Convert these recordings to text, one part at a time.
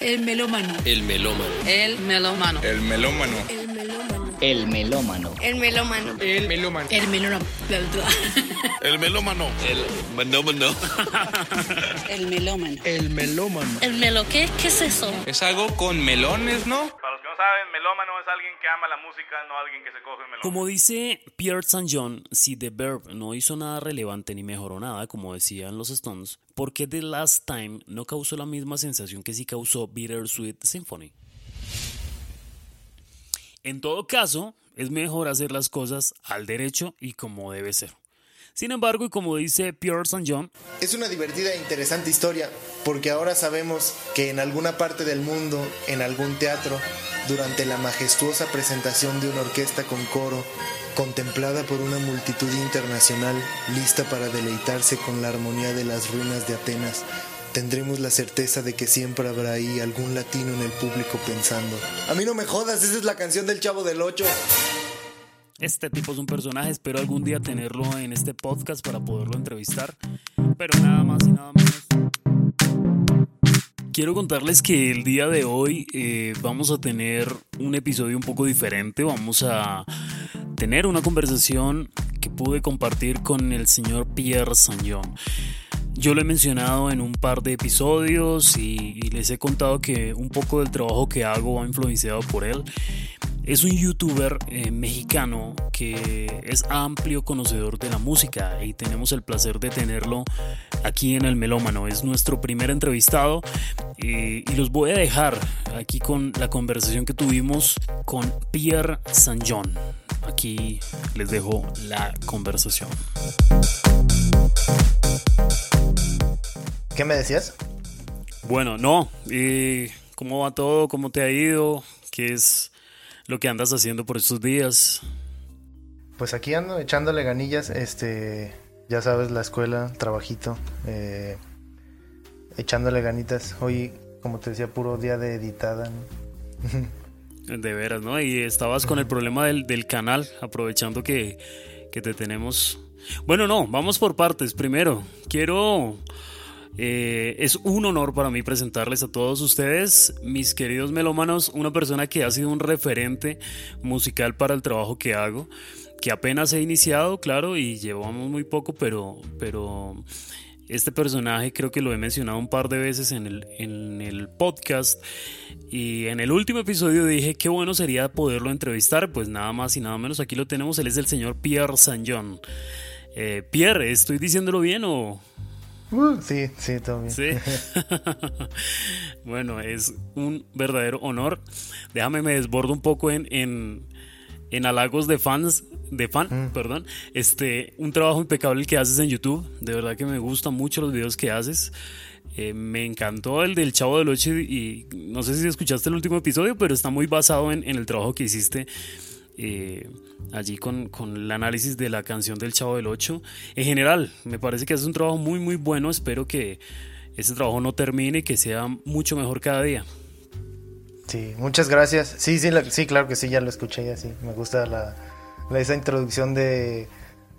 El melómano. El melómano. El melómano. El melómano. El melómano. El melómano. El melómano. El melómano. El melómano. El melómano. El melómano. El melómano. El melómano. ¿El melo qué? ¿Qué es eso? Es algo con melones, ¿no? Para los que no saben, melómano que ama la música, no alguien que se coge un melón. Como dice Pierre St. John, si The Verb no hizo nada relevante ni mejoró nada, como decían los Stones, ¿por qué The Last Time no causó la misma sensación que sí causó Bittersweet Symphony? En todo caso, es mejor hacer las cosas al derecho y como debe ser. Sin embargo, y como dice St. John, Es una divertida e interesante historia, porque ahora sabemos que en alguna parte del mundo, en algún teatro, durante la majestuosa presentación de una orquesta con coro, contemplada por una multitud internacional lista para deleitarse con la armonía de las ruinas de Atenas, tendremos la certeza de que siempre habrá ahí algún latino en el público pensando, a mí no me jodas, esa es la canción del Chavo del Ocho. Este tipo es un personaje, espero algún día tenerlo en este podcast para poderlo entrevistar, pero nada más y nada menos. Quiero contarles que el día de hoy eh, vamos a tener un episodio un poco diferente, vamos a tener una conversación que pude compartir con el señor Pierre Saint-Jean. Yo lo he mencionado en un par de episodios y, y les he contado que un poco del trabajo que hago va influenciado por él. Es un youtuber eh, mexicano que es amplio conocedor de la música y tenemos el placer de tenerlo aquí en el Melómano. Es nuestro primer entrevistado eh, y los voy a dejar aquí con la conversación que tuvimos con Pierre Saint-Jean. Aquí les dejo la conversación. ¿Qué me decías? Bueno, no, eh, ¿cómo va todo? ¿Cómo te ha ido? ¿Qué es lo que andas haciendo por estos días? Pues aquí ando echándole ganillas, este, ya sabes, la escuela, el trabajito, eh, echándole ganitas. Hoy, como te decía, puro día de editada. ¿no? De veras, ¿no? Y estabas con el problema del, del canal, aprovechando que, que te tenemos. Bueno, no, vamos por partes. Primero, quiero. Eh, es un honor para mí presentarles a todos ustedes, mis queridos melómanos, una persona que ha sido un referente musical para el trabajo que hago, que apenas he iniciado, claro, y llevamos muy poco, pero, pero este personaje creo que lo he mencionado un par de veces en el, en el podcast y en el último episodio dije qué bueno sería poderlo entrevistar, pues nada más y nada menos aquí lo tenemos, él es el señor Pierre Saint-Jean. Eh, Pierre, ¿estoy diciéndolo bien o...? Uh, sí, sí, todo bien. Sí. bueno, es un verdadero honor. Déjame me desbordo un poco en, en, en halagos de fans, de fan, perdón. Este, un trabajo impecable que haces en YouTube. De verdad que me gustan mucho los videos que haces. Eh, me encantó el del Chavo del Ocho y no sé si escuchaste el último episodio, pero está muy basado en, en el trabajo que hiciste eh, allí con, con, el análisis de la canción del Chavo del Ocho. En general, me parece que es un trabajo muy, muy bueno. Espero que ese trabajo no termine y que sea mucho mejor cada día. Sí, muchas gracias. Sí, sí, la- sí, claro que sí, ya lo escuché, ya sí. Me gusta la, la- esa introducción de,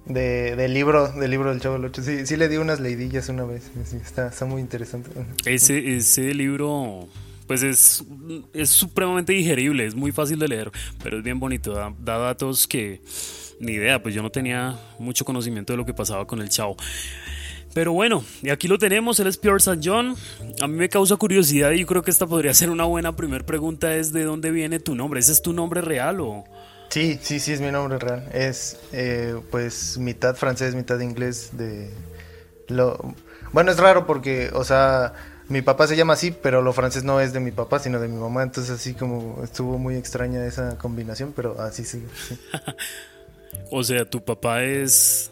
de- del libro, del libro del Chavo del Ocho. Sí, sí le di unas leidillas una vez. Sí, está, está muy interesante. Ese, ese libro, pues es, es supremamente digerible, es muy fácil de leer, pero es bien bonito, da, da datos que ni idea, pues yo no tenía mucho conocimiento de lo que pasaba con el chavo. Pero bueno, y aquí lo tenemos, él es Pierre St. John. A mí me causa curiosidad y yo creo que esta podría ser una buena primera pregunta, es ¿de dónde viene tu nombre? ¿Ese es tu nombre real o...? Sí, sí, sí, es mi nombre real. Es, eh, pues, mitad francés, mitad inglés. De lo Bueno, es raro porque, o sea, mi papá se llama así, pero lo francés no es de mi papá, sino de mi mamá. Entonces, así como estuvo muy extraña esa combinación, pero así sí. sí. O sea, tu papá es...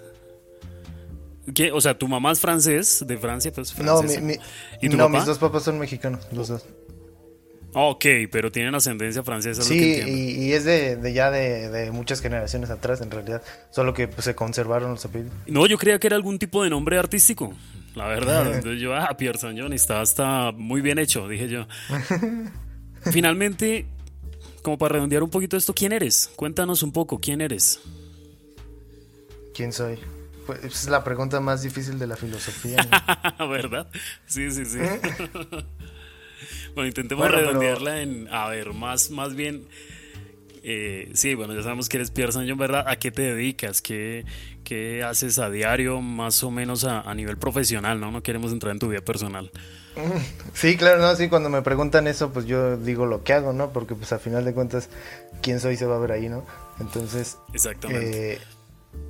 ¿Qué? O sea, tu mamá es francés, de Francia, pues No, francesa. mi, mi- ¿Y tu no papá? mis dos papás son mexicanos, los dos. Ah, Ok, pero tienen ascendencia francesa. es lo que Sí, y, y es de, de ya de, de muchas generaciones atrás, en realidad. Solo que pues, se conservaron los apellidos. No, yo creía que era algún tipo de nombre artístico. La verdad. Entonces yo, ah, Pierre Saint John está, está muy bien hecho, dije yo. Finalmente, como para redondear un poquito esto, ¿quién eres? Cuéntanos un poco, ¿quién eres? ¿Quién soy? Pues es la pregunta más difícil de la filosofía. ¿no? ¿Verdad? Sí, sí, sí. bueno, intentemos redondearla en, a ver, más, más bien, eh, sí, bueno, ya sabemos que eres Pierre Sañón, ¿verdad? ¿A qué te dedicas? ¿Qué, ¿Qué, haces a diario, más o menos a, a, nivel profesional, ¿no? No queremos entrar en tu vida personal. Sí, claro, no, sí, cuando me preguntan eso, pues yo digo lo que hago, ¿no? Porque pues a final de cuentas, quién soy se va a ver ahí, ¿no? Entonces... Exactamente. Eh,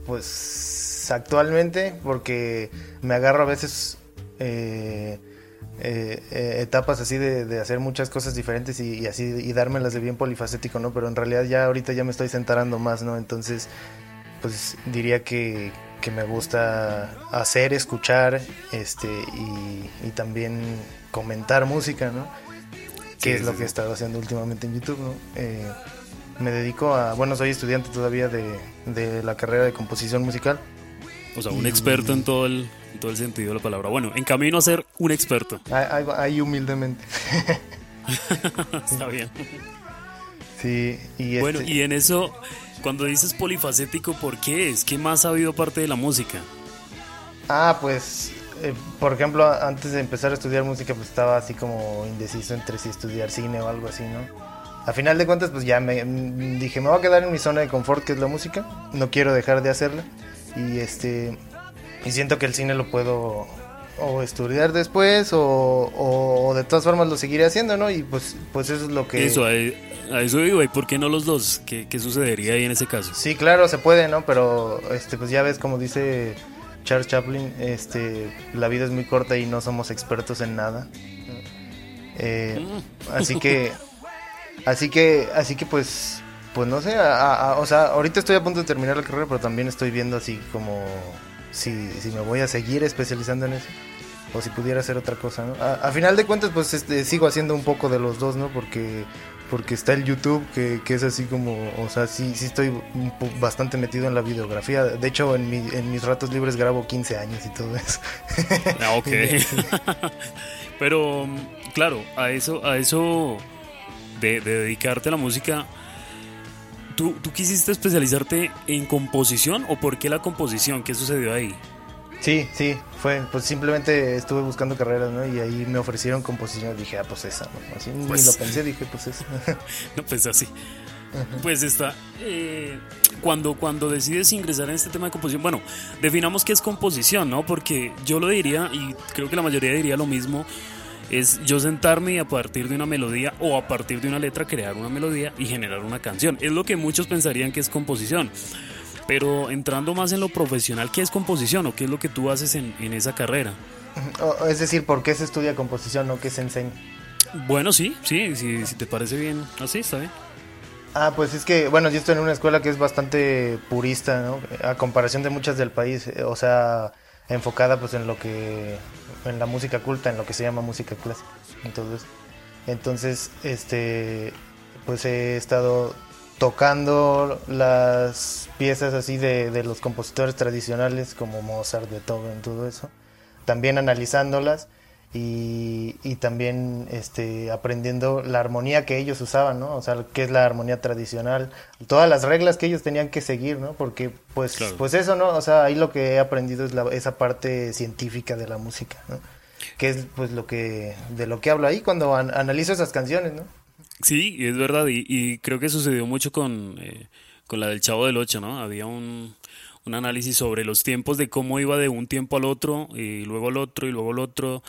pues actualmente, porque me agarro a veces... Eh, eh, eh, etapas así de, de, hacer muchas cosas diferentes y, y, así y dármelas de bien polifacético, ¿no? Pero en realidad ya ahorita ya me estoy centrando más, ¿no? Entonces, pues diría que, que me gusta hacer, escuchar, este, y, y también comentar música, ¿no? Que sí, es lo sí, que he estado haciendo últimamente en YouTube, ¿no? Eh, me dedico a, bueno, soy estudiante todavía de, de la carrera de composición musical. O sea, un experto en todo el, en todo el sentido de la palabra. Bueno, en camino a ser un experto. Ahí, ahí humildemente. Está bien. Sí, y este... Bueno, y en eso, cuando dices polifacético, ¿por qué es? ¿Qué más ha habido aparte de la música? Ah, pues, eh, por ejemplo, antes de empezar a estudiar música, pues estaba así como indeciso entre si estudiar cine o algo así, ¿no? A final de cuentas, pues ya me dije, me voy a quedar en mi zona de confort, que es la música. No quiero dejar de hacerla. Y este y siento que el cine lo puedo o estudiar después o, o, o, de todas formas lo seguiré haciendo, ¿no? Y pues, pues eso es lo que... Eso, a, a eso digo, ¿y por qué no los dos? ¿Qué, ¿Qué, sucedería ahí en ese caso? Sí, claro, se puede, ¿no? Pero este, pues ya ves como dice Charles Chaplin, este, la vida es muy corta y no somos expertos en nada. Eh, así que, así que, así que pues, pues no sé, a, a, o sea, ahorita estoy a punto de terminar la carrera, pero también estoy viendo así como si, si me voy a seguir especializando en eso o si pudiera hacer otra cosa, ¿no? A, a final de cuentas, pues este, sigo haciendo un poco de los dos, ¿no? Porque porque está el YouTube, que, que es así como, o sea, sí, sí estoy bastante metido en la videografía. De hecho, en, mi, en mis ratos libres grabo 15 años y todo eso. Ah, ok. Pero, claro, a eso, a eso de, de dedicarte a la música, ¿tú, ¿tú quisiste especializarte en composición o por qué la composición? ¿Qué sucedió ahí? Sí, sí, fue, pues simplemente estuve buscando carreras, ¿no? Y ahí me ofrecieron composición, dije, ah, pues esa, ¿no? Así pues, ni lo pensé, dije, pues esa. no, pues así. Pues está, eh, cuando, cuando decides ingresar en este tema de composición, bueno, definamos qué es composición, ¿no? Porque yo lo diría, y creo que la mayoría diría lo mismo, es yo sentarme y a partir de una melodía o a partir de una letra crear una melodía y generar una canción. Es lo que muchos pensarían que es composición. Pero entrando más en lo profesional, ¿qué es composición o qué es lo que tú haces en, en esa carrera? Es decir, ¿por qué se estudia composición o qué se enseña? Bueno, sí, sí, sí, si te parece bien, así está bien. Ah, pues es que, bueno, yo estoy en una escuela que es bastante purista, ¿no? A comparación de muchas del país, o sea, enfocada pues en lo que, en la música culta, en lo que se llama música clásica. Entonces, entonces, este, pues he estado tocando las piezas así de, de, los compositores tradicionales como Mozart, Beethoven, todo eso, también analizándolas y, y, también este, aprendiendo la armonía que ellos usaban, ¿no? O sea, qué es la armonía tradicional, todas las reglas que ellos tenían que seguir, ¿no? Porque pues, claro. pues eso, ¿no? O sea, ahí lo que he aprendido es la, esa parte científica de la música, ¿no? Que es pues lo que, de lo que hablo ahí cuando an analizo esas canciones, ¿no? Sí, es verdad, y, y, creo que sucedió mucho con, eh, con la del Chavo del Ocho, ¿no? Había un, un, análisis sobre los tiempos de cómo iba de un tiempo al otro, y luego al otro, y luego al otro,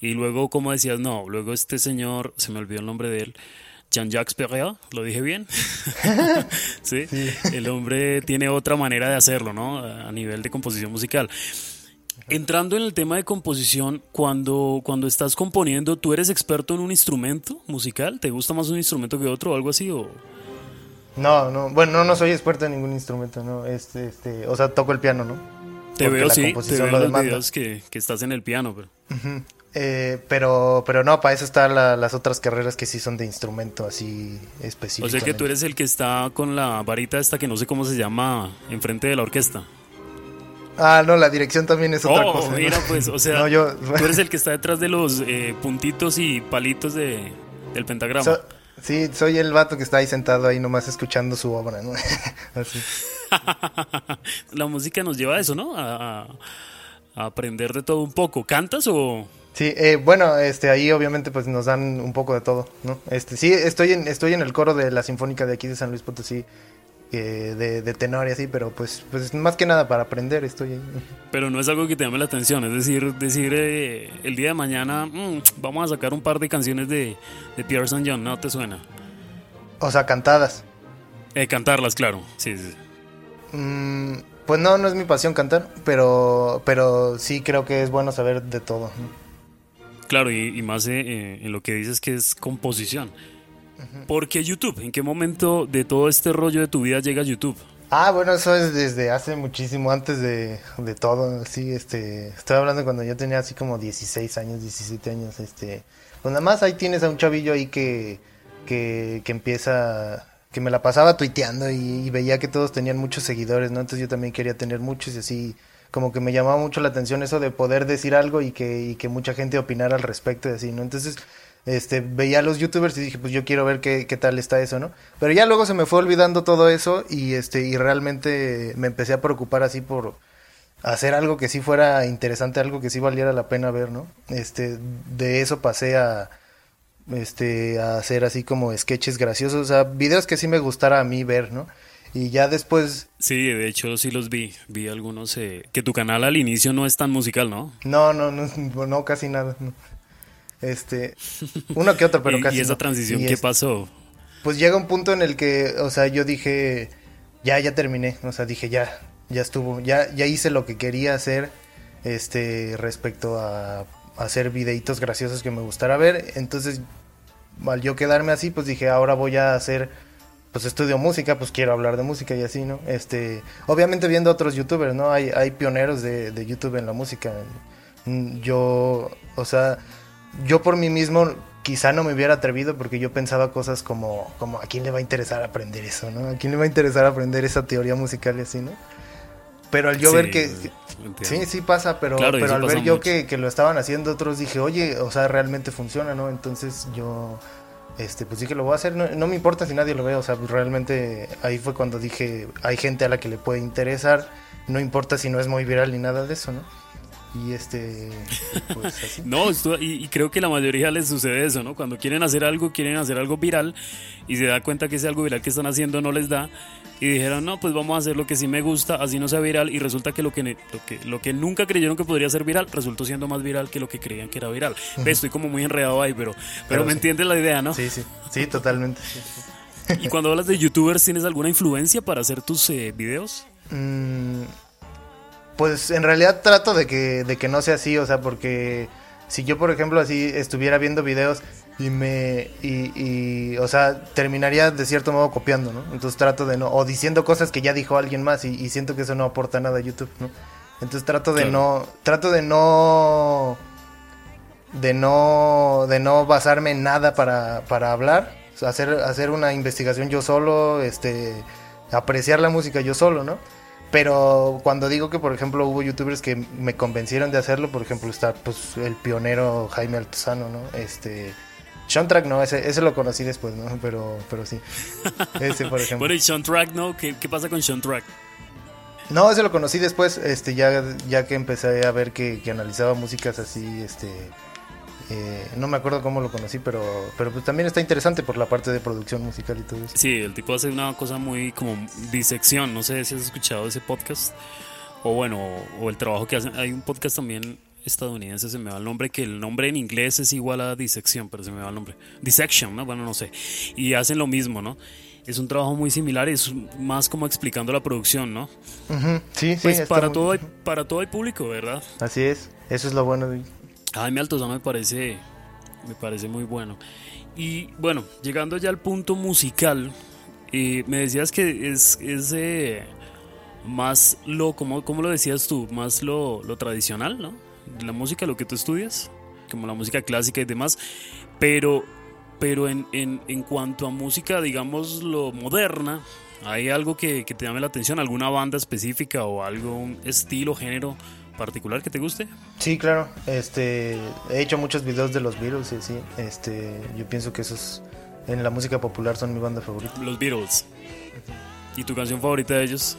y luego, como decías, no, luego este señor, se me olvidó el nombre de él, Jean-Jacques Perret, ¿lo dije bien? ¿Sí? ¿Sí? El hombre tiene otra manera de hacerlo, ¿no? A nivel de composición musical. Entrando en el tema de composición, cuando, cuando estás componiendo, ¿tú eres experto en un instrumento musical? ¿Te gusta más un instrumento que otro o algo así? O... No, no, bueno, no, no soy experto en ningún instrumento, ¿no? Este, este, o sea, toco el piano, ¿no? Te Porque veo, sí, te veo en los videos que, que, estás en el piano, pero... Uh -huh. Eh, pero, pero no, para eso están la, las otras carreras que sí son de instrumento así específico. O sea que tú eres el que está con la varita esta que no sé cómo se llama enfrente de la orquesta. Ah, no, la dirección también es otra oh, cosa. Mira, ¿no? pues, o sea, no, yo... tú eres el que está detrás de los eh, puntitos y palitos de, del pentagrama. So, sí, soy el vato que está ahí sentado ahí nomás escuchando su obra, ¿no? Así. la música nos lleva a eso, ¿no? A, a, aprender de todo un poco. ¿Cantas o, Sí, eh, bueno, este, ahí obviamente pues nos dan un poco de todo, ¿no? Este, sí, estoy en, estoy en el coro de la Sinfónica de aquí de San Luis Potosí, eh, de, de tenor y así, pero pues, pues más que nada para aprender estoy ahí. Pero no es algo que te llame la atención, es decir, decir eh, el día de mañana mm, vamos a sacar un par de canciones de, de Pierre St. John, ¿no te suena? O sea, cantadas. Eh, cantarlas, claro, sí, sí. Mm, pues no, no es mi pasión cantar, pero, pero sí creo que es bueno saber de todo. ¿no? Claro, y, y más eh, eh, en lo que dices que es composición. ¿Por qué YouTube? ¿En qué momento de todo este rollo de tu vida llega YouTube? Ah, bueno, eso es desde hace muchísimo antes de, de todo, sí, este, estoy hablando cuando yo tenía así como 16 años, 17 años, este, pues nada más ahí tienes a un chavillo ahí que, que, que empieza, que me la pasaba tuiteando y, y veía que todos tenían muchos seguidores, ¿no? Entonces yo también quería tener muchos y así, como que me llamaba mucho la atención eso de poder decir algo y que, y que mucha gente opinara al respecto y así, ¿no? Entonces, este, veía a los youtubers y dije, pues yo quiero ver qué, qué tal está eso, ¿no? Pero ya luego se me fue olvidando todo eso y, este, y realmente me empecé a preocupar así por hacer algo que sí fuera interesante, algo que sí valiera la pena ver, ¿no? Este, de eso pasé a, este, a hacer así como sketches graciosos, o sea, videos que sí me gustara a mí ver, ¿no? Y ya después... Sí, de hecho sí los vi. Vi algunos... Eh, que tu canal al inicio no es tan musical, ¿no? No, no, no, no casi nada. No. Este, uno que otro, pero ¿Y, casi. ¿Y esa no. transición Y qué pasó? Pues llega un punto en el que, o sea, yo dije, ya, ya terminé. O sea, dije, ya, ya estuvo. Ya, ya hice lo que quería hacer, este, respecto a, a hacer videitos graciosos que me gustara ver. Entonces, al yo quedarme así, pues dije, ahora voy a hacer pues estudio música, pues quiero hablar de música y así, ¿no? Este, obviamente viendo otros youtubers, ¿no? Hay, hay pioneros de, de YouTube en la música. Mm, Yo, o sea, yo por mí mismo quizá no me hubiera atrevido porque yo pensaba cosas como, como a quién le va a interesar aprender eso, ¿no? A quién le va a interesar aprender esa teoría musical y así, ¿no? Pero al yo Sí, ver que... entiendo. Sí, sí pasa, pero, Claro, pero al ver yo que, que lo estaban haciendo otros dije, oye, o sea, realmente funciona, ¿no? Entonces yo, este, pues dije, lo voy a hacer, no, no me importa si nadie lo ve, o sea, realmente ahí fue cuando dije, hay gente a la que le puede interesar, no importa si no es muy viral ni nada de eso, ¿no? Y este, pues así. No, esto- y, y creo que la mayoría les sucede eso, ¿no? Cuando quieren hacer algo, quieren hacer algo viral y se da cuenta que ese algo viral que están haciendo no les da y dijeron, no, pues vamos a hacer lo que sí me gusta, así no sea viral y resulta que lo que, lo que, lo que nunca creyeron que podría ser viral resultó siendo más viral que lo que creían que era viral. Estoy como muy enredado ahí, pero, pero, Pero me sí. entiendes la idea, ¿no? Sí, sí, sí, totalmente. Y cuando hablas de youtubers, ¿tienes alguna influencia para hacer tus eh, videos? Mm, pues en realidad trato de que, de que no sea así, o sea, porque si yo, por ejemplo, así estuviera viendo videos y me. Y, y, o sea, terminaría de cierto modo copiando, ¿no? Entonces trato de no. O diciendo cosas que ya dijo alguien más y, y siento que eso no aporta nada a YouTube, ¿no? Entonces trato de Claro. no. Trato de no. De no. De no basarme en nada para, para hablar. Hacer, hacer una investigación yo solo, este. Apreciar la música yo solo, ¿no? Pero cuando digo que, por ejemplo, hubo youtubers que me convencieron de hacerlo, por ejemplo, está pues el pionero Jaime Altozano, ¿no? Este. Sean Track no, ese, ese lo conocí después, ¿no? Pero, pero sí. Ese, por ejemplo. Bueno, y Sean Track, ¿no? ¿Qué, qué pasa con Sean Track? No, ese lo conocí después, este, ya, ya que empecé a ver que, que analizaba músicas así, este. eh, no me acuerdo cómo lo conocí, pero, pero pues también está interesante por la parte de producción musical y todo eso. Sí, el tipo hace una cosa muy como disección. No sé si has escuchado ese podcast. O bueno, o, o el trabajo que hacen. Hay un podcast también estadounidense, se me va el nombre, que el nombre en inglés es igual a disección, pero se me va el nombre. Dissection, ¿no? Bueno, no sé. Y hacen lo mismo, ¿no? Es un trabajo muy similar, es más como explicando la producción, ¿no? Sí, sí. Pues para muy- todo, hay, para todo hay público, ¿verdad? Así es, eso es lo bueno de... Jaime Altozano me parece, me parece muy bueno. Y bueno, llegando ya al punto musical, eh, me decías que es, es eh, más lo, ¿cómo, cómo lo decías tú? Más lo, lo tradicional, ¿no? La música, lo que tú estudias, como la música clásica y demás, pero, pero en, en, en cuanto a música, digamos, lo moderna, ¿hay algo que, que te llame la atención? ¿Alguna banda específica o algún estilo, género particular que te guste? Sí, claro. Este, he hecho muchos videos de los Beatles y así. Este, yo pienso que esos en la música popular son mi banda favorita. Los Beatles. ¿Y tu canción favorita de ellos?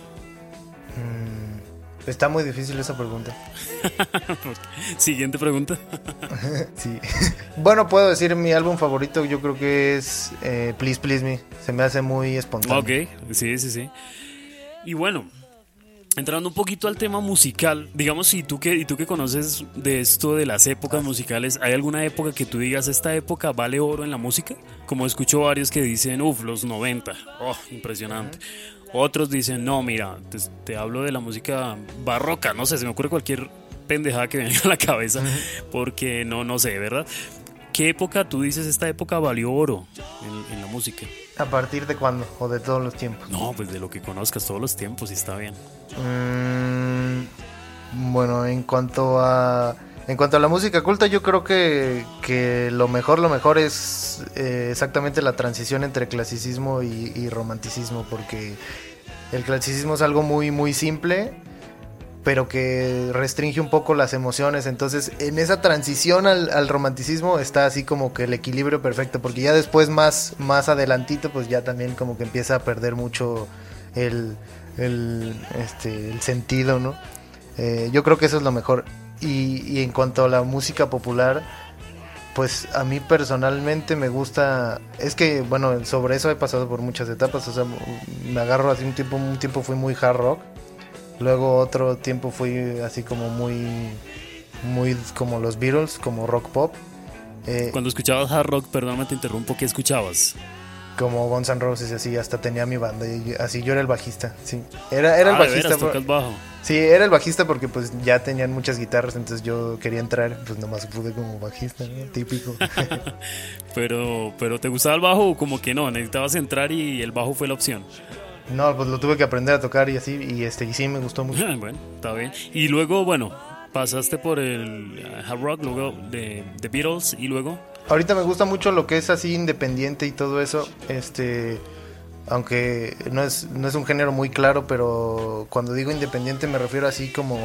Está muy difícil esa pregunta. Siguiente pregunta. sí. Bueno, puedo decir mi álbum favorito, yo creo que es eh, Please Please Me. Se me hace muy espontáneo. Ok, sí, sí, sí. Y bueno, entrando un poquito al tema musical, digamos, si tú que, y tú que conoces de esto de las épocas musicales, ¿hay alguna época que tú digas, esta época vale oro en la música? Como escucho varios que dicen, uff, los 90, oh, impresionante. Otros dicen, no, mira, te, hablo de la música barroca, no sé, se me ocurre cualquier pendejada que venga a la cabeza, porque no, no sé, ¿verdad? ¿Qué época tú dices esta época valió oro en, la música? ¿A partir de cuándo? ¿O de todos los tiempos? No, pues de lo que conozcas, todos los tiempos, y está bien. Mm, bueno, en cuanto a... En cuanto a la música culta, yo creo que, que lo mejor, lo mejor es eh, exactamente la transición entre clasicismo y, romanticismo, porque el clasicismo es algo muy, muy simple, pero que restringe un poco las emociones. Entonces, en esa transición al, romanticismo está así como que el equilibrio perfecto, porque ya después, más, más adelantito, pues ya también como que empieza a perder mucho el, el, este, el sentido, ¿no? Eh, yo creo que eso es lo mejor. Y, en cuanto a la música popular, pues a mí personalmente me gusta, es que bueno, sobre eso he pasado por muchas etapas, o sea, me agarro así un tiempo, un tiempo fui muy hard rock, luego otro tiempo fui así como muy, muy como los Beatles, como rock pop. Eh, Cuando escuchabas hard rock, perdóname te interrumpo, ¿qué escuchabas? Como Guns N' Roses y así, hasta tenía mi banda y así yo era el bajista, sí. Era, era el ah, bajista. bajo? Sí, era el bajista porque pues ya tenían muchas guitarras, entonces yo quería entrar, pues nomás pude como bajista, típico. pero, pero ¿te gustaba el bajo o como que no? Necesitabas entrar y el bajo fue la opción. No, pues lo tuve que aprender a tocar y así, y este, y sí me gustó mucho. bueno, está bien. Y luego, bueno, pasaste por el hard rock, luego de The Beatles y luego ahorita me gusta mucho lo que es así independiente y todo eso. Este, aunque no es, no es un género muy claro, pero cuando digo independiente me refiero así como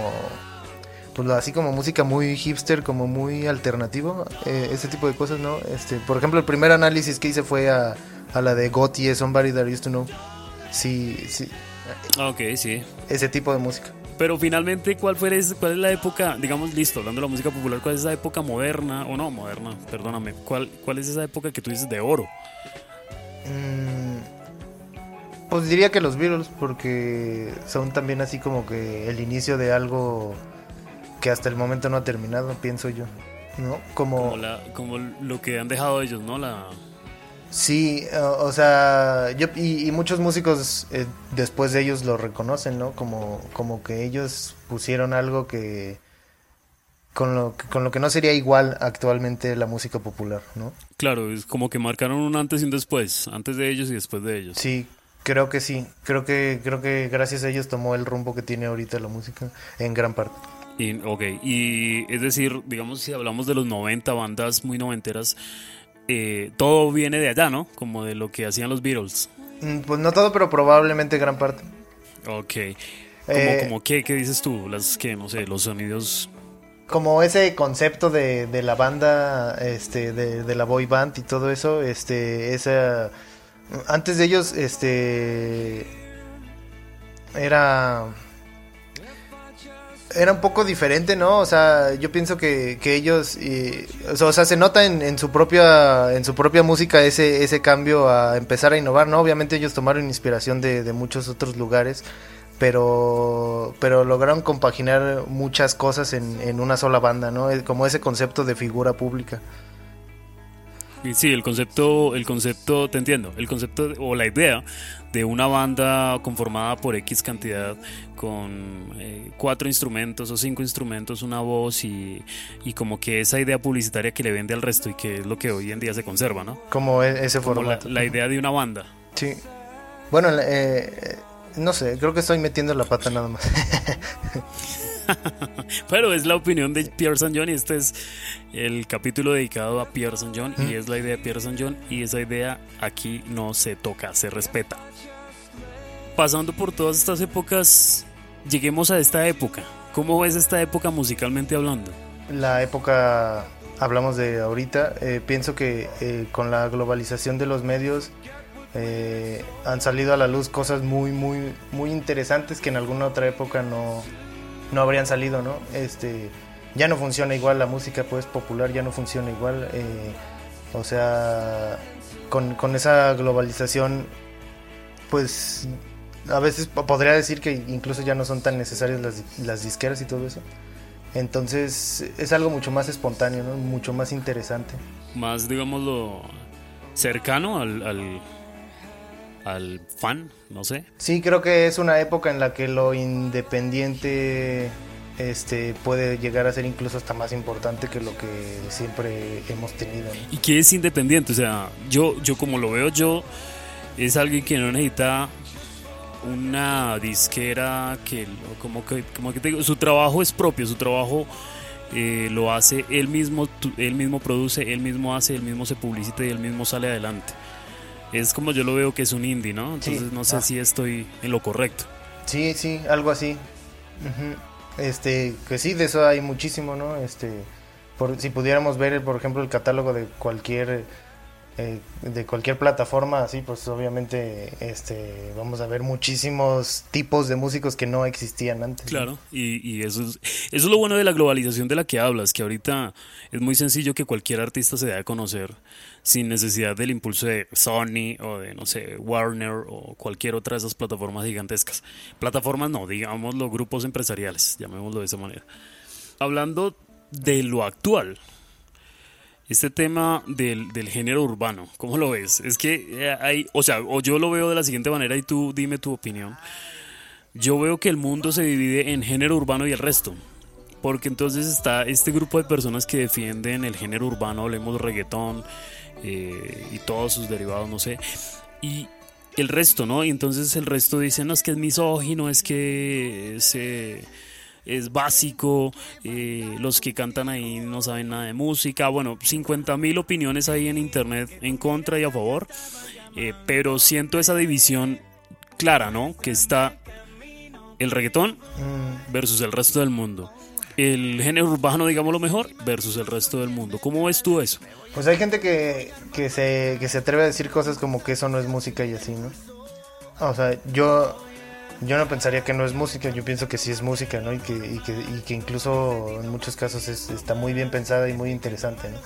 pues así como música muy hipster, como muy alternativo, eh, ese tipo de cosas, ¿no? Este, por ejemplo, el primer análisis que hice fue a, a la de Gotti, Somebody That Used to Know. Sí, sí. Ok, sí. Ese tipo de música. Pero finalmente, ¿cuál, fue, cuál es la época, digamos, listo, hablando de la música popular, cuál es esa época moderna, o no, moderna, perdóname, cuál, cuál es esa época que tú dices de oro? Mm, pues diría que los Beatles, porque son también así como que el inicio de algo que hasta el momento no ha terminado, pienso yo. ¿No? Como, como, como lo que han dejado ellos, ¿no? La, Sí, o sea, yo y, muchos músicos eh, después de ellos lo reconocen, ¿no? Como, como que ellos pusieron algo que con lo, con lo que no sería igual actualmente la música popular, ¿no? Claro, es como que marcaron un antes y un después, antes de ellos y después de ellos. Sí, creo que sí, creo que creo que gracias a ellos tomó el rumbo que tiene ahorita la música en gran parte. Y, ok, y es decir, digamos si hablamos de los 90, bandas muy noventeras, eh, todo viene de allá, ¿no? Como de lo que hacían los Beatles. Mm, pues no todo, pero probablemente gran parte. Ok. ¿Como, eh, como qué? ¿Qué dices tú? Las que, no sé, los sonidos... Como ese concepto de, de la banda, este, de, de, la boy band y todo eso, este, esa... Antes de ellos, este... Era era un poco diferente, ¿no? O sea, yo pienso que, que ellos, o sea, se nota en, en, su propia en su propia música ese ese cambio a empezar a innovar, ¿no? Obviamente ellos tomaron inspiración de, de muchos otros lugares, pero pero lograron compaginar muchas cosas en, en una sola banda, ¿no? Como ese concepto de figura pública. Sí, el concepto, el concepto, te entiendo, el concepto o la idea de una banda conformada por X cantidad con eh, cuatro instrumentos o cinco instrumentos, una voz y, y, como que esa idea publicitaria que le vende al resto y que es lo que hoy en día se conserva, ¿no? Como e-, ese formato. La, idea de una banda. Sí. Bueno, eh, no sé, creo que estoy metiendo la pata nada más. Pero es la opinión de Pierre St. John y este es el capítulo dedicado a Pierre St. John y es la idea de Pierre St. John y esa idea aquí no se toca, se respeta. Pasando por todas estas épocas, lleguemos a esta época. ¿Cómo ves esta época musicalmente hablando? La época, hablamos de ahorita, eh, pienso que eh, con la globalización de los medios eh, han salido a la luz cosas muy, muy, muy interesantes que en alguna otra época no, no habrían salido, ¿no? Este, ya no funciona igual la música pues popular, ya no funciona igual. eh, o sea, con, con esa globalización, pues a veces po- podría decir que incluso ya no son tan necesarias las, las disqueras y todo eso. Entonces es algo mucho más espontáneo, ¿no? mucho más interesante. Más, digámoslo, cercano al, al fan, no sé. Sí, creo que es una época en la que lo independiente este, puede llegar a ser incluso hasta más importante que lo que siempre hemos tenido. ¿no? ¿Y qué es independiente? O sea, yo, yo como lo veo yo, es alguien que no necesita una disquera que como que como que te digo, su trabajo es propio, su trabajo eh, lo hace él mismo, él mismo produce, él mismo hace, él mismo se publicita y él mismo sale adelante. Es como yo lo veo que es un indie, ¿no? Entonces Sí. no sé Ah. si estoy en lo correcto. Sí, sí, algo así. Este, que sí, de eso hay muchísimo, ¿no? Este, por, si pudiéramos ver, por ejemplo, el catálogo de cualquier eh, de cualquier plataforma, así, pues obviamente, este, vamos a ver muchísimos tipos de músicos que no existían antes. Claro, y, y eso, es, eso es lo bueno de la globalización de la que hablas, que ahorita es muy sencillo que cualquier artista se dé a conocer sin necesidad del impulso de Sony o de, no sé, Warner o cualquier otra de esas plataformas gigantescas. Plataformas no, digamos los grupos empresariales, llamémoslo de esa manera. Hablando de lo actual, este tema del, del género urbano, ¿cómo lo ves? Es que eh, hay, o sea, o yo lo veo de la siguiente manera y tú dime tu opinión. Yo veo que el mundo se divide en género urbano y el resto. Porque entonces está este grupo de personas que defienden el género urbano, hablemos reggaetón eh, y todos sus derivados, no sé. Y el resto, ¿no? Y entonces el resto dice, no, es que es misógino, es que es, eh, es básico, eh, los que cantan ahí no saben nada de música. Bueno, 50 mil opiniones ahí en internet en contra y a favor. Eh, pero siento esa división clara, ¿no? Que está el reggaetón Mm, versus el resto del mundo. El género urbano, digámoslo mejor, versus el resto del mundo. ¿Cómo ves tú eso? Pues hay gente que, que, se, que se atreve a decir cosas como que eso no es música y así, ¿no? O sea, yo, yo no pensaría que no es música, yo pienso que sí es música, ¿no? Y que, y que, y que incluso en muchos casos es- está muy bien pensada y muy interesante, ¿no?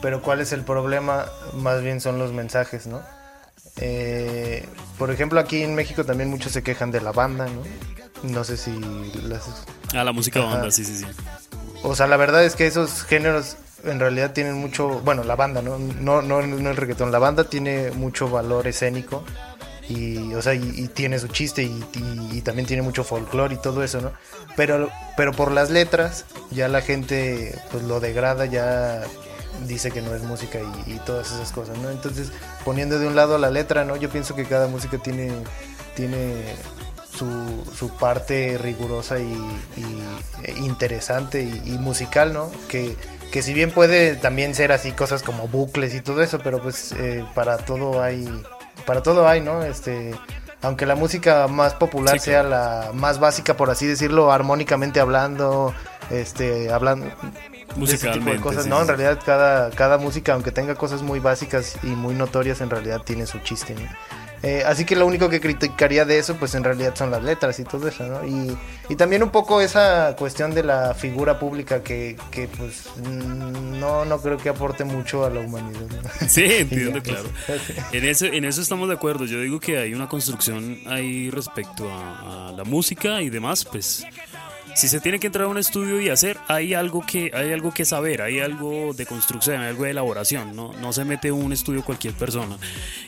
Pero ¿cuál es el problema? Más bien son los mensajes, ¿no? Eh, por ejemplo, aquí en México también muchos se quejan de la banda, ¿no? No sé si las, Ah, la música banda, sí, sí, sí. o sea, la verdad es que esos géneros en realidad tienen mucho, bueno, la banda, ¿no? No, no, no el reggaetón, la banda tiene mucho valor escénico y, o sea, y, tiene su chiste y, también tiene mucho folclore y todo eso, ¿no? Pero, pero por las letras ya la gente pues lo degrada, ya dice que no es música y, todas esas cosas, ¿no? Entonces, poniendo de un lado la letra, ¿no? Yo pienso que cada música tiene, tiene su, su parte rigurosa y, e interesante y, y musical, ¿no? Que, que si bien puede también ser así cosas como bucles y todo eso, pero pues eh, para todo hay, para todo hay, ¿no? Este, aunque la música más popular Sí, sea la más básica, por así decirlo, armónicamente hablando, este, hablando de ese tipo de cosas, sí, ¿no? sí, En realidad cada, cada música, aunque tenga cosas muy básicas y muy notorias, en realidad tiene su chiste, ¿no? Eh, así que lo único que criticaría de eso, pues en realidad son las letras y todo eso, ¿no? Y, y también un poco esa cuestión de la figura pública que, que pues no, no creo que aporte mucho a la humanidad. ¿no? Sí, entiendo, ya, claro. pues, En eso, en eso estamos de acuerdo. Yo digo que hay una construcción ahí respecto a, a la música y demás, pues si se tiene que entrar a un estudio y hacer, hay algo que hay algo que saber, hay algo de construcción, hay algo de elaboración. No, no se mete un estudio cualquier persona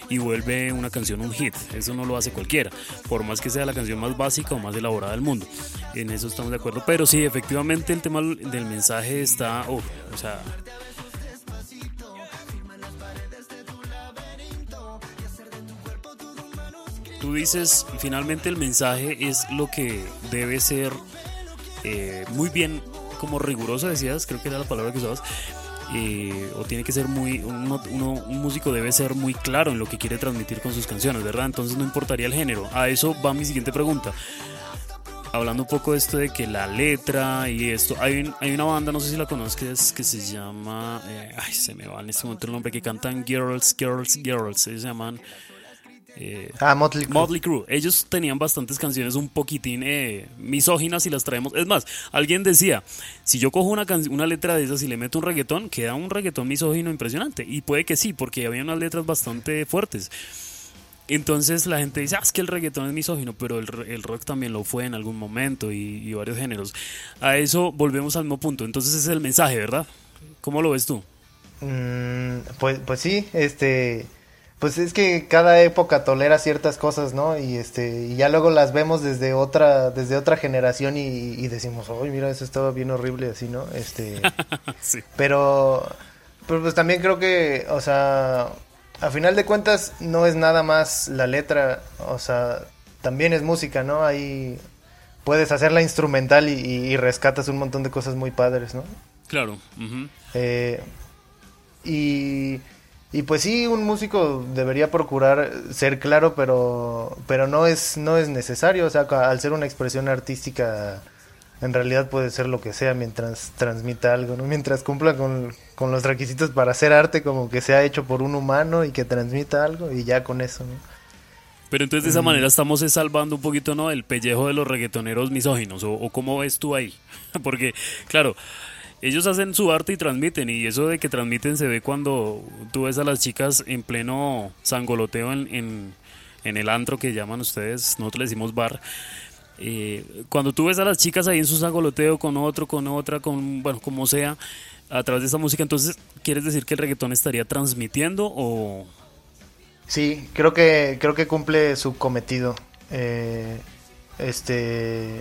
y vuelve una canción un hit. Eso no lo hace cualquiera, por más que sea la canción más básica o más elaborada del mundo. En eso estamos de acuerdo. Pero sí, efectivamente el tema del mensaje está, uf, o sea, tú dices, finalmente el mensaje es lo que debe ser eh, muy bien, como riguroso decías, creo que era la palabra que usabas, eh, o tiene que ser muy, un músico debe ser muy claro en lo que quiere transmitir con sus canciones, ¿verdad? Entonces no importaría el género. A eso va mi siguiente pregunta. Hablando un poco de esto de que la letra y esto, hay, un- hay una banda, no sé si la conozcas, que se llama, eh, ay, se me va en este momento el nombre, que cantan Girls, Girls, Girls, ellos se llaman Eh, ah, Motley Crue. Motley Crue. Ellos tenían bastantes canciones un poquitín eh, misóginas y las traemos. Es más, alguien decía, si yo cojo una, una letra de esas y le meto un reggaetón, queda un reggaetón misógino impresionante. Y puede que sí, porque había unas letras bastante fuertes. Entonces la gente dice, ah, es que el reggaetón es misógino, pero el, el rock también lo fue en algún momento y, varios géneros. A eso volvemos al mismo punto. Entonces ese es el mensaje, ¿verdad? ¿Cómo lo ves tú? Mm, pues, pues sí, este pues es que cada época tolera ciertas cosas, ¿no? Y este y ya luego las vemos desde otra desde otra generación y, decimos, "Ay, mira, eso estaba bien horrible así, ¿no?" Este sí. Pero pero pues también creo que, o sea, a final de cuentas no es nada más la letra, o sea, también es música, ¿no? Ahí puedes hacerla instrumental y, rescatas un montón de cosas muy padres, ¿no? Claro. eh, y y pues sí, un músico debería procurar ser claro, pero, pero no, es, no es necesario. O sea, al ser una expresión artística, en realidad puede ser lo que sea mientras transmita algo, ¿no? Mientras cumpla con, los requisitos para hacer arte, como que sea hecho por un humano y que transmita algo, y ya con eso, ¿no? Pero entonces de esa mm. manera estamos salvando un poquito, ¿no? El pellejo de los reggaetoneros misóginos, o, o cómo ves tú ahí. Porque, claro, ellos hacen su arte y transmiten, y eso de que transmiten se ve cuando tú ves a las chicas en pleno sangoloteo en, en, el antro que llaman ustedes, nosotros le decimos bar. Eh, cuando tú ves a las chicas ahí en su sangoloteo con otro, con otra, con, bueno, como sea, a través de esa música, entonces, ¿quieres decir que el reggaetón estaría transmitiendo o...? Sí, creo que, creo que cumple su cometido. Eh, este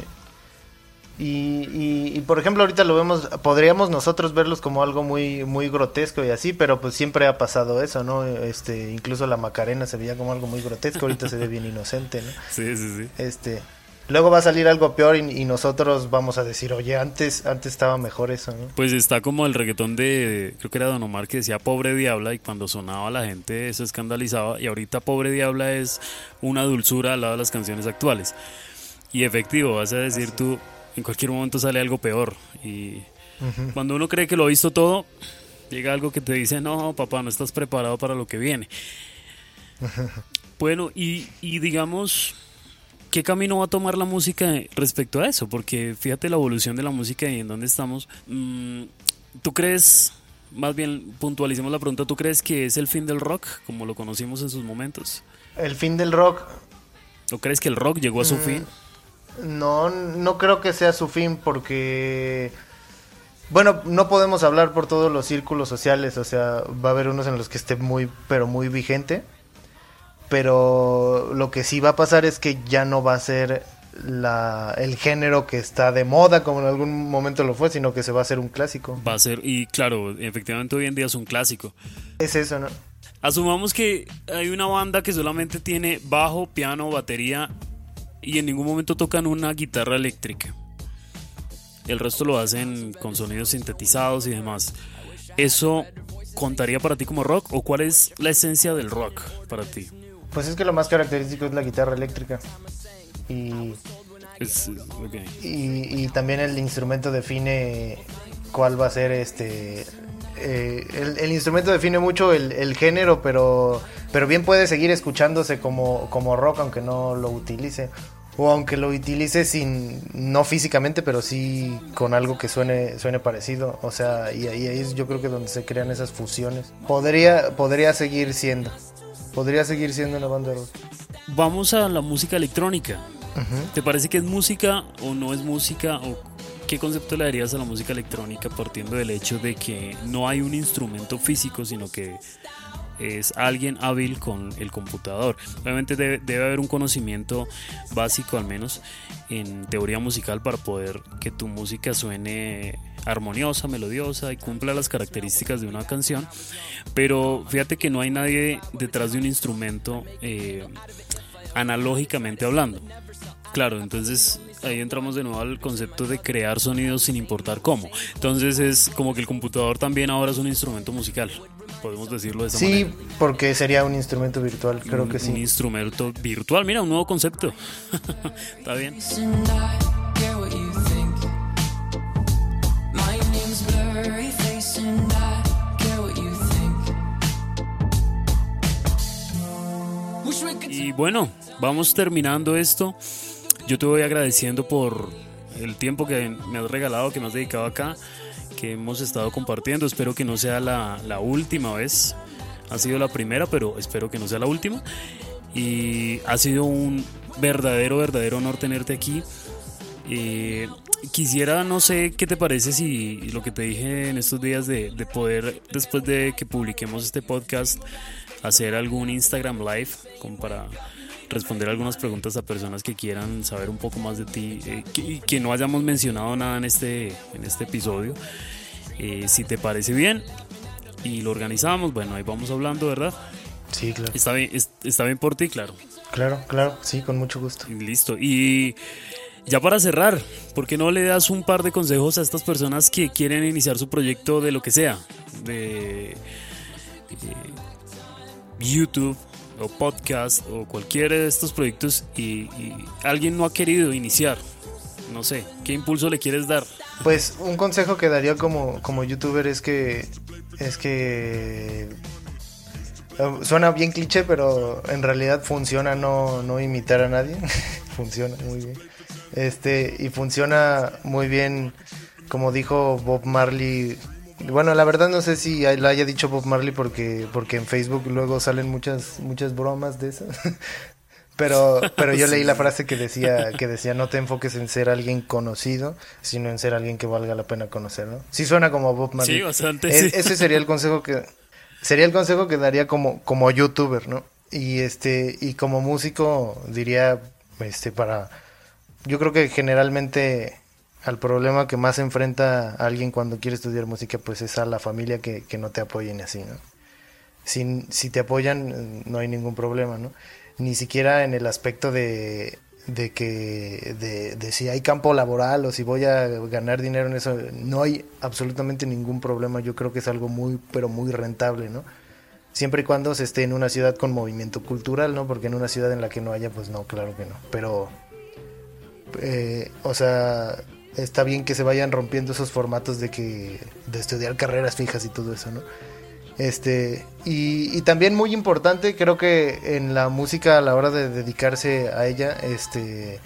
y, y, por ejemplo ahorita lo vemos, podríamos nosotros verlos como algo muy muy grotesco y así, pero pues siempre ha pasado eso, ¿no? Este, incluso la Macarena se veía como algo muy grotesco, ahorita se ve bien inocente, ¿no? Sí, sí, sí. Este, luego va a salir algo peor y, nosotros vamos a decir, oye, antes antes estaba mejor eso, ¿no? Pues está como el reggaetón de, creo que era Don Omar que decía Pobre Diabla y cuando sonaba la gente se escandalizaba y ahorita Pobre Diabla es una dulzura al lado de las canciones actuales. Y efectivo, vas a decir tú, en cualquier momento sale algo peor. Y cuando uno cree que lo ha visto todo, llega algo que te dice, no, papá, no estás preparado para lo que viene. bueno, y, digamos, ¿qué camino va a tomar la música respecto a eso? Porque fíjate la evolución de la música y en dónde estamos. Mm, ¿Tú crees, más bien puntualicemos la pregunta, ¿tú crees que es el fin del rock como lo conocimos en sus momentos? El fin del rock. ¿O crees que el rock llegó a su mm, fin? No, no creo que sea su fin porque... Bueno, no podemos hablar por todos los círculos sociales, o sea, va a haber unos en los que esté muy, pero muy vigente, pero lo que sí va a pasar es que ya no va a ser la, el género que está de moda como en algún momento lo fue, sino que se va a hacer un clásico. Va a ser, y claro, efectivamente hoy en día es un clásico. Es eso, ¿no? Asumamos que hay una banda que solamente tiene bajo, piano, batería y en ningún momento tocan una guitarra eléctrica. El resto lo hacen con sonidos sintetizados y demás. ¿Eso contaría para ti como rock o cuál es la esencia del rock para ti? Pues es que lo más característico es la guitarra eléctrica. Y, y, también el instrumento define cuál va a ser este... Eh, el, instrumento define mucho el, el género, pero pero bien puede seguir escuchándose como, como rock aunque no lo utilice. O aunque lo utilice sin, no físicamente, pero sí con algo que suene, suene parecido. O sea, y ahí, es yo creo que donde se crean esas fusiones. Podría, podría seguir siendo. Podría seguir siendo una banda de rock. Vamos a la música electrónica. ¿Te parece que es música o no es música? ¿O qué concepto le darías a la música electrónica partiendo del hecho de que no hay un instrumento físico, sino que es alguien hábil con el computador. Obviamente debe, haber un conocimiento básico al menos en teoría musical para poder que tu música suene armoniosa, melodiosa y cumpla las características de una canción. Pero fíjate que no hay nadie detrás de un instrumento eh, analógicamente hablando. Claro, entonces ahí entramos de nuevo al concepto de crear sonidos sin importar cómo. Entonces es como que el computador también ahora es un instrumento musical podemos decirlo de esa manera. Sí, porque sería un instrumento virtual, creo que sí. Un instrumento virtual, mira, un nuevo concepto. Está bien. Y bueno, vamos terminando esto. Yo te voy agradeciendo por el tiempo que me has regalado, que me has dedicado acá, que hemos estado compartiendo. Espero que no sea la, la última vez. Ha sido la primera, pero espero que no sea la última. Y ha sido un verdadero, verdadero honor tenerte aquí. Eh, quisiera, no sé qué te parece si lo que te dije en estos días de, de, poder, después de que publiquemos este podcast, hacer algún Instagram Live como para responder algunas preguntas a personas que quieran saber un poco más de ti eh, que, que, no hayamos mencionado nada en este, en este episodio. Eh, si te parece bien y lo organizamos, bueno, ahí vamos hablando, ¿verdad? Sí, claro. Está bien, está bien por ti, claro. Claro, claro, sí, con mucho gusto. Listo. Y ya para cerrar, ¿por qué no le das un par de consejos a estas personas que quieren iniciar su proyecto de lo que sea? De, de YouTube o podcast o cualquiera de estos proyectos y, y, alguien no ha querido iniciar. No sé, ¿qué impulso le quieres dar? Pues un consejo que daría como, como youtuber es que es que suena bien cliché, pero en realidad funciona no, no imitar a nadie. funciona muy bien. Este, y funciona muy bien, como dijo Bob Marley. Bueno, la verdad no sé si lo haya dicho Bob Marley porque, porque en Facebook luego salen muchas, muchas bromas de esas. Pero, pero yo leí la frase que decía, que decía no te enfoques en ser alguien conocido, sino en ser alguien que valga la pena conocer, ¿no? Sí suena como Bob Marley. Sí, bastante. Sí. Ese sería el consejo que, sería el consejo que daría como, como youtuber, ¿no? Y este, y como músico diría, este, para, yo creo que generalmente al problema que más enfrenta alguien cuando quiere estudiar música, pues es a la familia que, que no te apoyen así, ¿no? Si, si te apoyan, no hay ningún problema, ¿no? Ni siquiera en el aspecto de, de que de, de, si hay campo laboral o si voy a ganar dinero en eso no hay absolutamente ningún problema yo creo que es algo muy pero muy rentable no siempre y cuando se esté en una ciudad con movimiento cultural no porque en una ciudad en la que no haya pues no claro que no pero eh, o sea está bien que se vayan rompiendo esos formatos de que de estudiar carreras fijas y todo eso no este, y, y, también muy importante, creo que en la música a la hora de dedicarse a ella, este,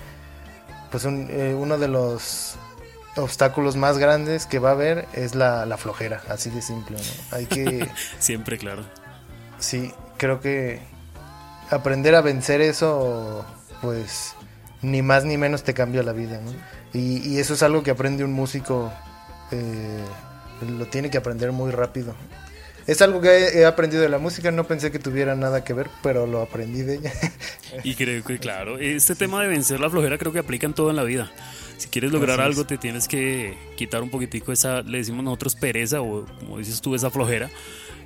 pues un, eh, uno de los obstáculos más grandes que va a haber es la, la flojera, así de simple. ¿no? Hay que... Siempre, claro. Sí, creo que aprender a vencer eso, pues ni más ni menos te cambia la vida. ¿no? Y, y, eso es algo que aprende un músico, eh, lo tiene que aprender muy rápido. Es algo que he aprendido de la música, no pensé que tuviera nada que ver, pero lo aprendí de ella. Y creo que, claro, este tema de vencer la flojera creo que aplica en todo en la vida. Si quieres lograr algo, te tienes que quitar un poquitico esa, le decimos nosotros pereza, o como dices tú, esa flojera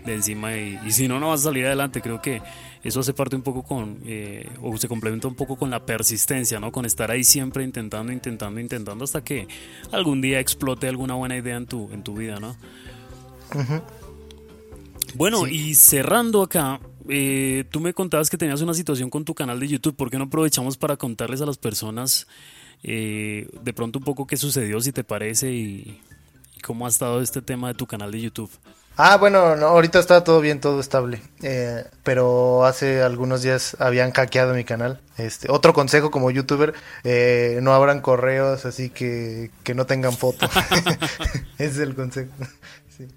de encima. Y, y si no, no vas a salir adelante. Creo que eso hace parte un poco con, eh, o se complementa un poco con la persistencia, ¿no? Con estar ahí siempre intentando, intentando, intentando, hasta que algún día explote alguna buena idea en tu, en tu vida, ¿no? Uh -huh. Bueno, sí. y cerrando acá, eh, tú me contabas que tenías una situación con tu canal de YouTube. ¿Por qué no aprovechamos para contarles a las personas eh, de pronto un poco qué sucedió, si te parece, y, y, cómo ha estado este tema de tu canal de YouTube? Ah, bueno, no, ahorita está todo bien, todo estable. Eh, pero hace algunos días habían hackeado mi canal. Este, otro consejo como youtuber, eh, no abran correos así que, que no tengan foto. Ese es el consejo. Sí.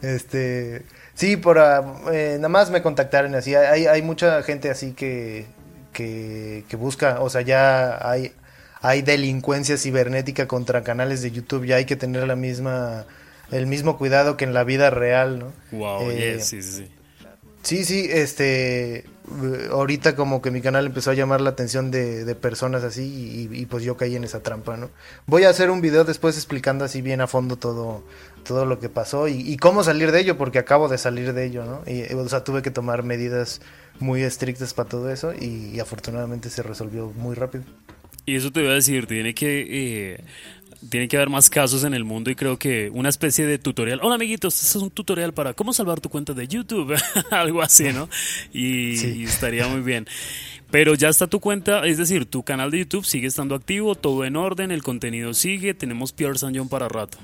Este, sí, por eh, nada más me contactaron así. Hay, hay mucha gente así que, que, que busca, o sea, ya hay, hay delincuencia cibernética contra canales de YouTube. Ya hay que tener la misma, el mismo cuidado que en la vida real, ¿no? Wow, eh, yes, sí, sí. Sí, sí, este, ahorita como que mi canal empezó a llamar la atención de, de personas así y, y, pues yo caí en esa trampa, ¿no? Voy a hacer un video después explicando así bien a fondo todo, todo lo que pasó y, y cómo salir de ello, porque acabo de salir de ello, ¿no? Y, o sea, tuve que tomar medidas muy estrictas para todo eso y, y afortunadamente se resolvió muy rápido. Y eso te voy a decir, tiene que... Eh tiene que haber más casos en el mundo y creo que una especie de tutorial. Hola amiguitos, este es un tutorial para cómo salvar tu cuenta de YouTube, algo así, ¿no? Y, sí. y, estaría muy bien. Pero ya está tu cuenta, es decir, tu canal de YouTube sigue estando activo, todo en orden, el contenido sigue, tenemos Pierre San John para rato.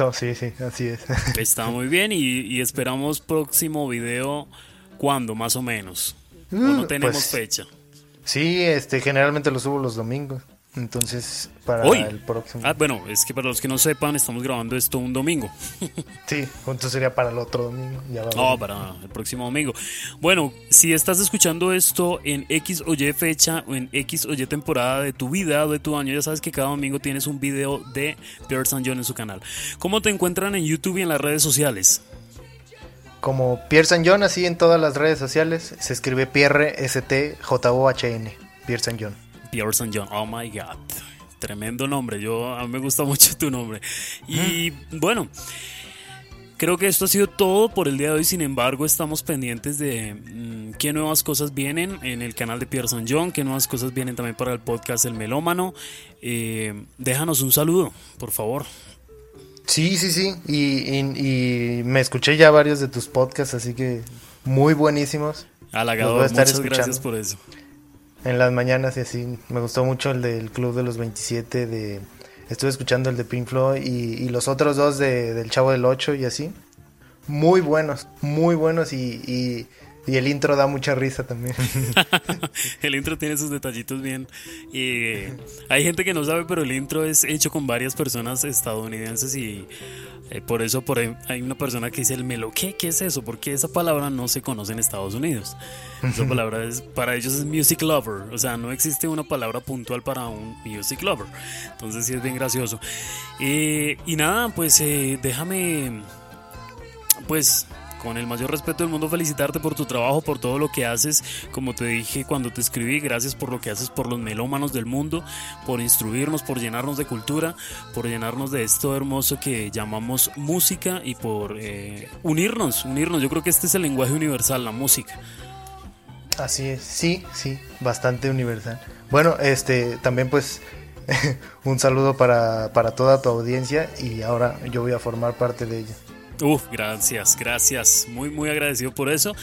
Oh, sí, sí, así es. Está muy bien y, y esperamos próximo video, ¿cuándo más o menos? ¿O no Uh, tenemos pues, fecha? Sí, este, generalmente lo subo los domingos. Entonces, para Hoy. el próximo. Ah, bueno, es que para los que no sepan, estamos grabando esto un domingo. Sí, entonces sería para el otro domingo. Ya No, para el próximo domingo. Bueno, si estás escuchando esto en X o Y fecha o en X o Y temporada de tu vida o de tu año, ya sabes que cada domingo tienes un video de Pierre San John en su canal. ¿Cómo te encuentran en YouTube y en las redes sociales? Como Pierre San John, así en todas las redes sociales, se escribe Pierre S-T J-O-H-N. Pierre San John. Pierre San John. Oh my God. Tremendo nombre. Yo, a mí me gusta mucho tu nombre. Y bueno, creo que esto ha sido todo por el día de hoy. Sin embargo, estamos pendientes de mm, qué nuevas cosas vienen en el canal de Pierre San John, qué nuevas cosas vienen también para el podcast El Melómano. Eh, déjanos un saludo, por favor. Sí, sí, sí. Y, y- y me escuché ya varios de tus podcasts, así que muy buenísimos. Halagador, muchas gracias por eso. En las mañanas y así. Me gustó mucho el del Club de los 27. De... Estuve escuchando el de Pink Floyd y, y los otros dos de, del Chavo del 8 y así. Muy buenos, muy buenos y, y, y el intro da mucha risa también. el intro tiene sus detallitos bien. Y eh, hay gente que no sabe, pero el intro es hecho con varias personas estadounidenses y eh, por eso por ahí hay una persona que dice el melo. ¿Qué? ¿Qué es eso? Porque esa palabra no se conoce en Estados Unidos. Esa palabra es para ellos es music lover. O sea, no existe una palabra puntual para un music lover. Entonces sí es bien gracioso. Eh, y nada, pues eh, déjame pues con el mayor respeto del mundo felicitarte por tu trabajo, por todo lo que haces. Como te dije cuando te escribí, gracias por lo que haces por los melómanos del mundo, por instruirnos, por llenarnos de cultura, por llenarnos de esto hermoso que llamamos música y por eh, unirnos, unirnos. Yo creo que este es el lenguaje universal, la música. Así es, sí, sí, bastante universal. Bueno, este, también pues un saludo para, para toda tu audiencia y ahora yo voy a formar parte de ella. Uf, gracias, gracias. Muy, muy agradecido por eso.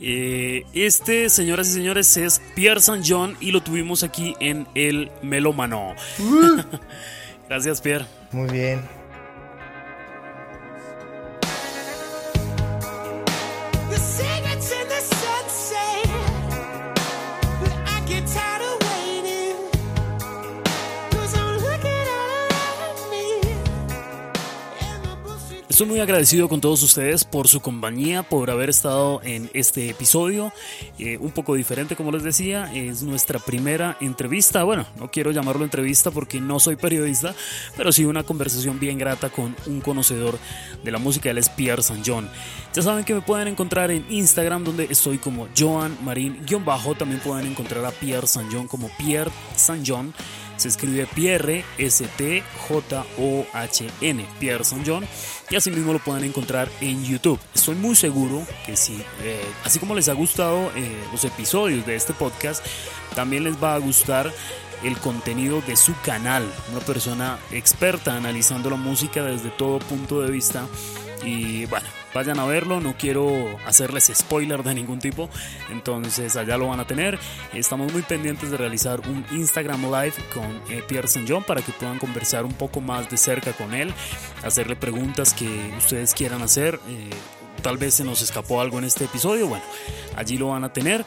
Eh, este, señoras y señores, es Pierre San John y lo tuvimos aquí en El Melómano. gracias, Pierre. Muy bien. Estoy muy agradecido con todos ustedes por su compañía, por haber estado en este episodio. eh, un poco diferente, como les decía, es nuestra primera entrevista. Bueno, no quiero llamarlo entrevista porque no soy periodista, pero sí una conversación bien grata con un conocedor de la música. Él es Pierre San John. Ya saben que me pueden encontrar en Instagram, donde estoy como Joan Marín-bajo. También pueden encontrar a Pierre San John como Pierre San John. Se escribe Pierre S-T-J-O-H-N, Pierre San John. Y asimismo lo pueden encontrar en YouTube. Estoy muy seguro que si, eh, así como les ha gustado eh, los episodios de este podcast, también les va a gustar el contenido de su canal. Una persona experta analizando la música desde todo punto de vista. Y bueno, vayan a verlo, no quiero hacerles spoiler de ningún tipo, entonces allá lo van a tener. Estamos muy pendientes de realizar un Instagram Live con eh, St. John para que puedan conversar un poco más de cerca con él, hacerle preguntas que ustedes quieran hacer. eh, tal vez se nos escapó algo en este episodio, bueno, allí lo van a tener.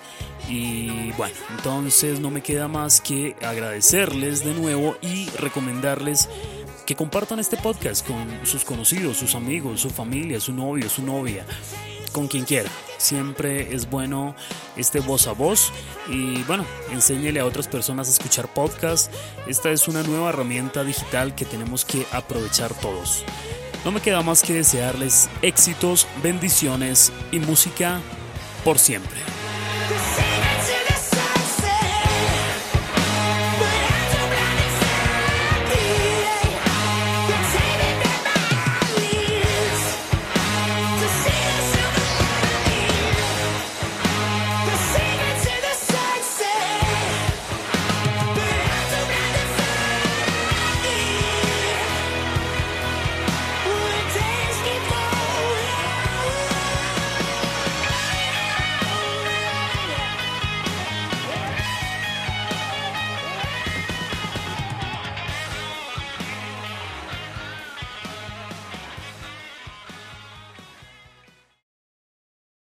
Y bueno, entonces no me queda más que agradecerles de nuevo y recomendarles que compartan este podcast con sus conocidos, sus amigos, su familia, su novio, su novia, con quien quiera. Siempre es bueno este voz a voz y bueno, enséñele a otras personas a escuchar podcast. Esta es una nueva herramienta digital que tenemos que aprovechar todos. No me queda más que desearles éxitos, bendiciones y música por siempre.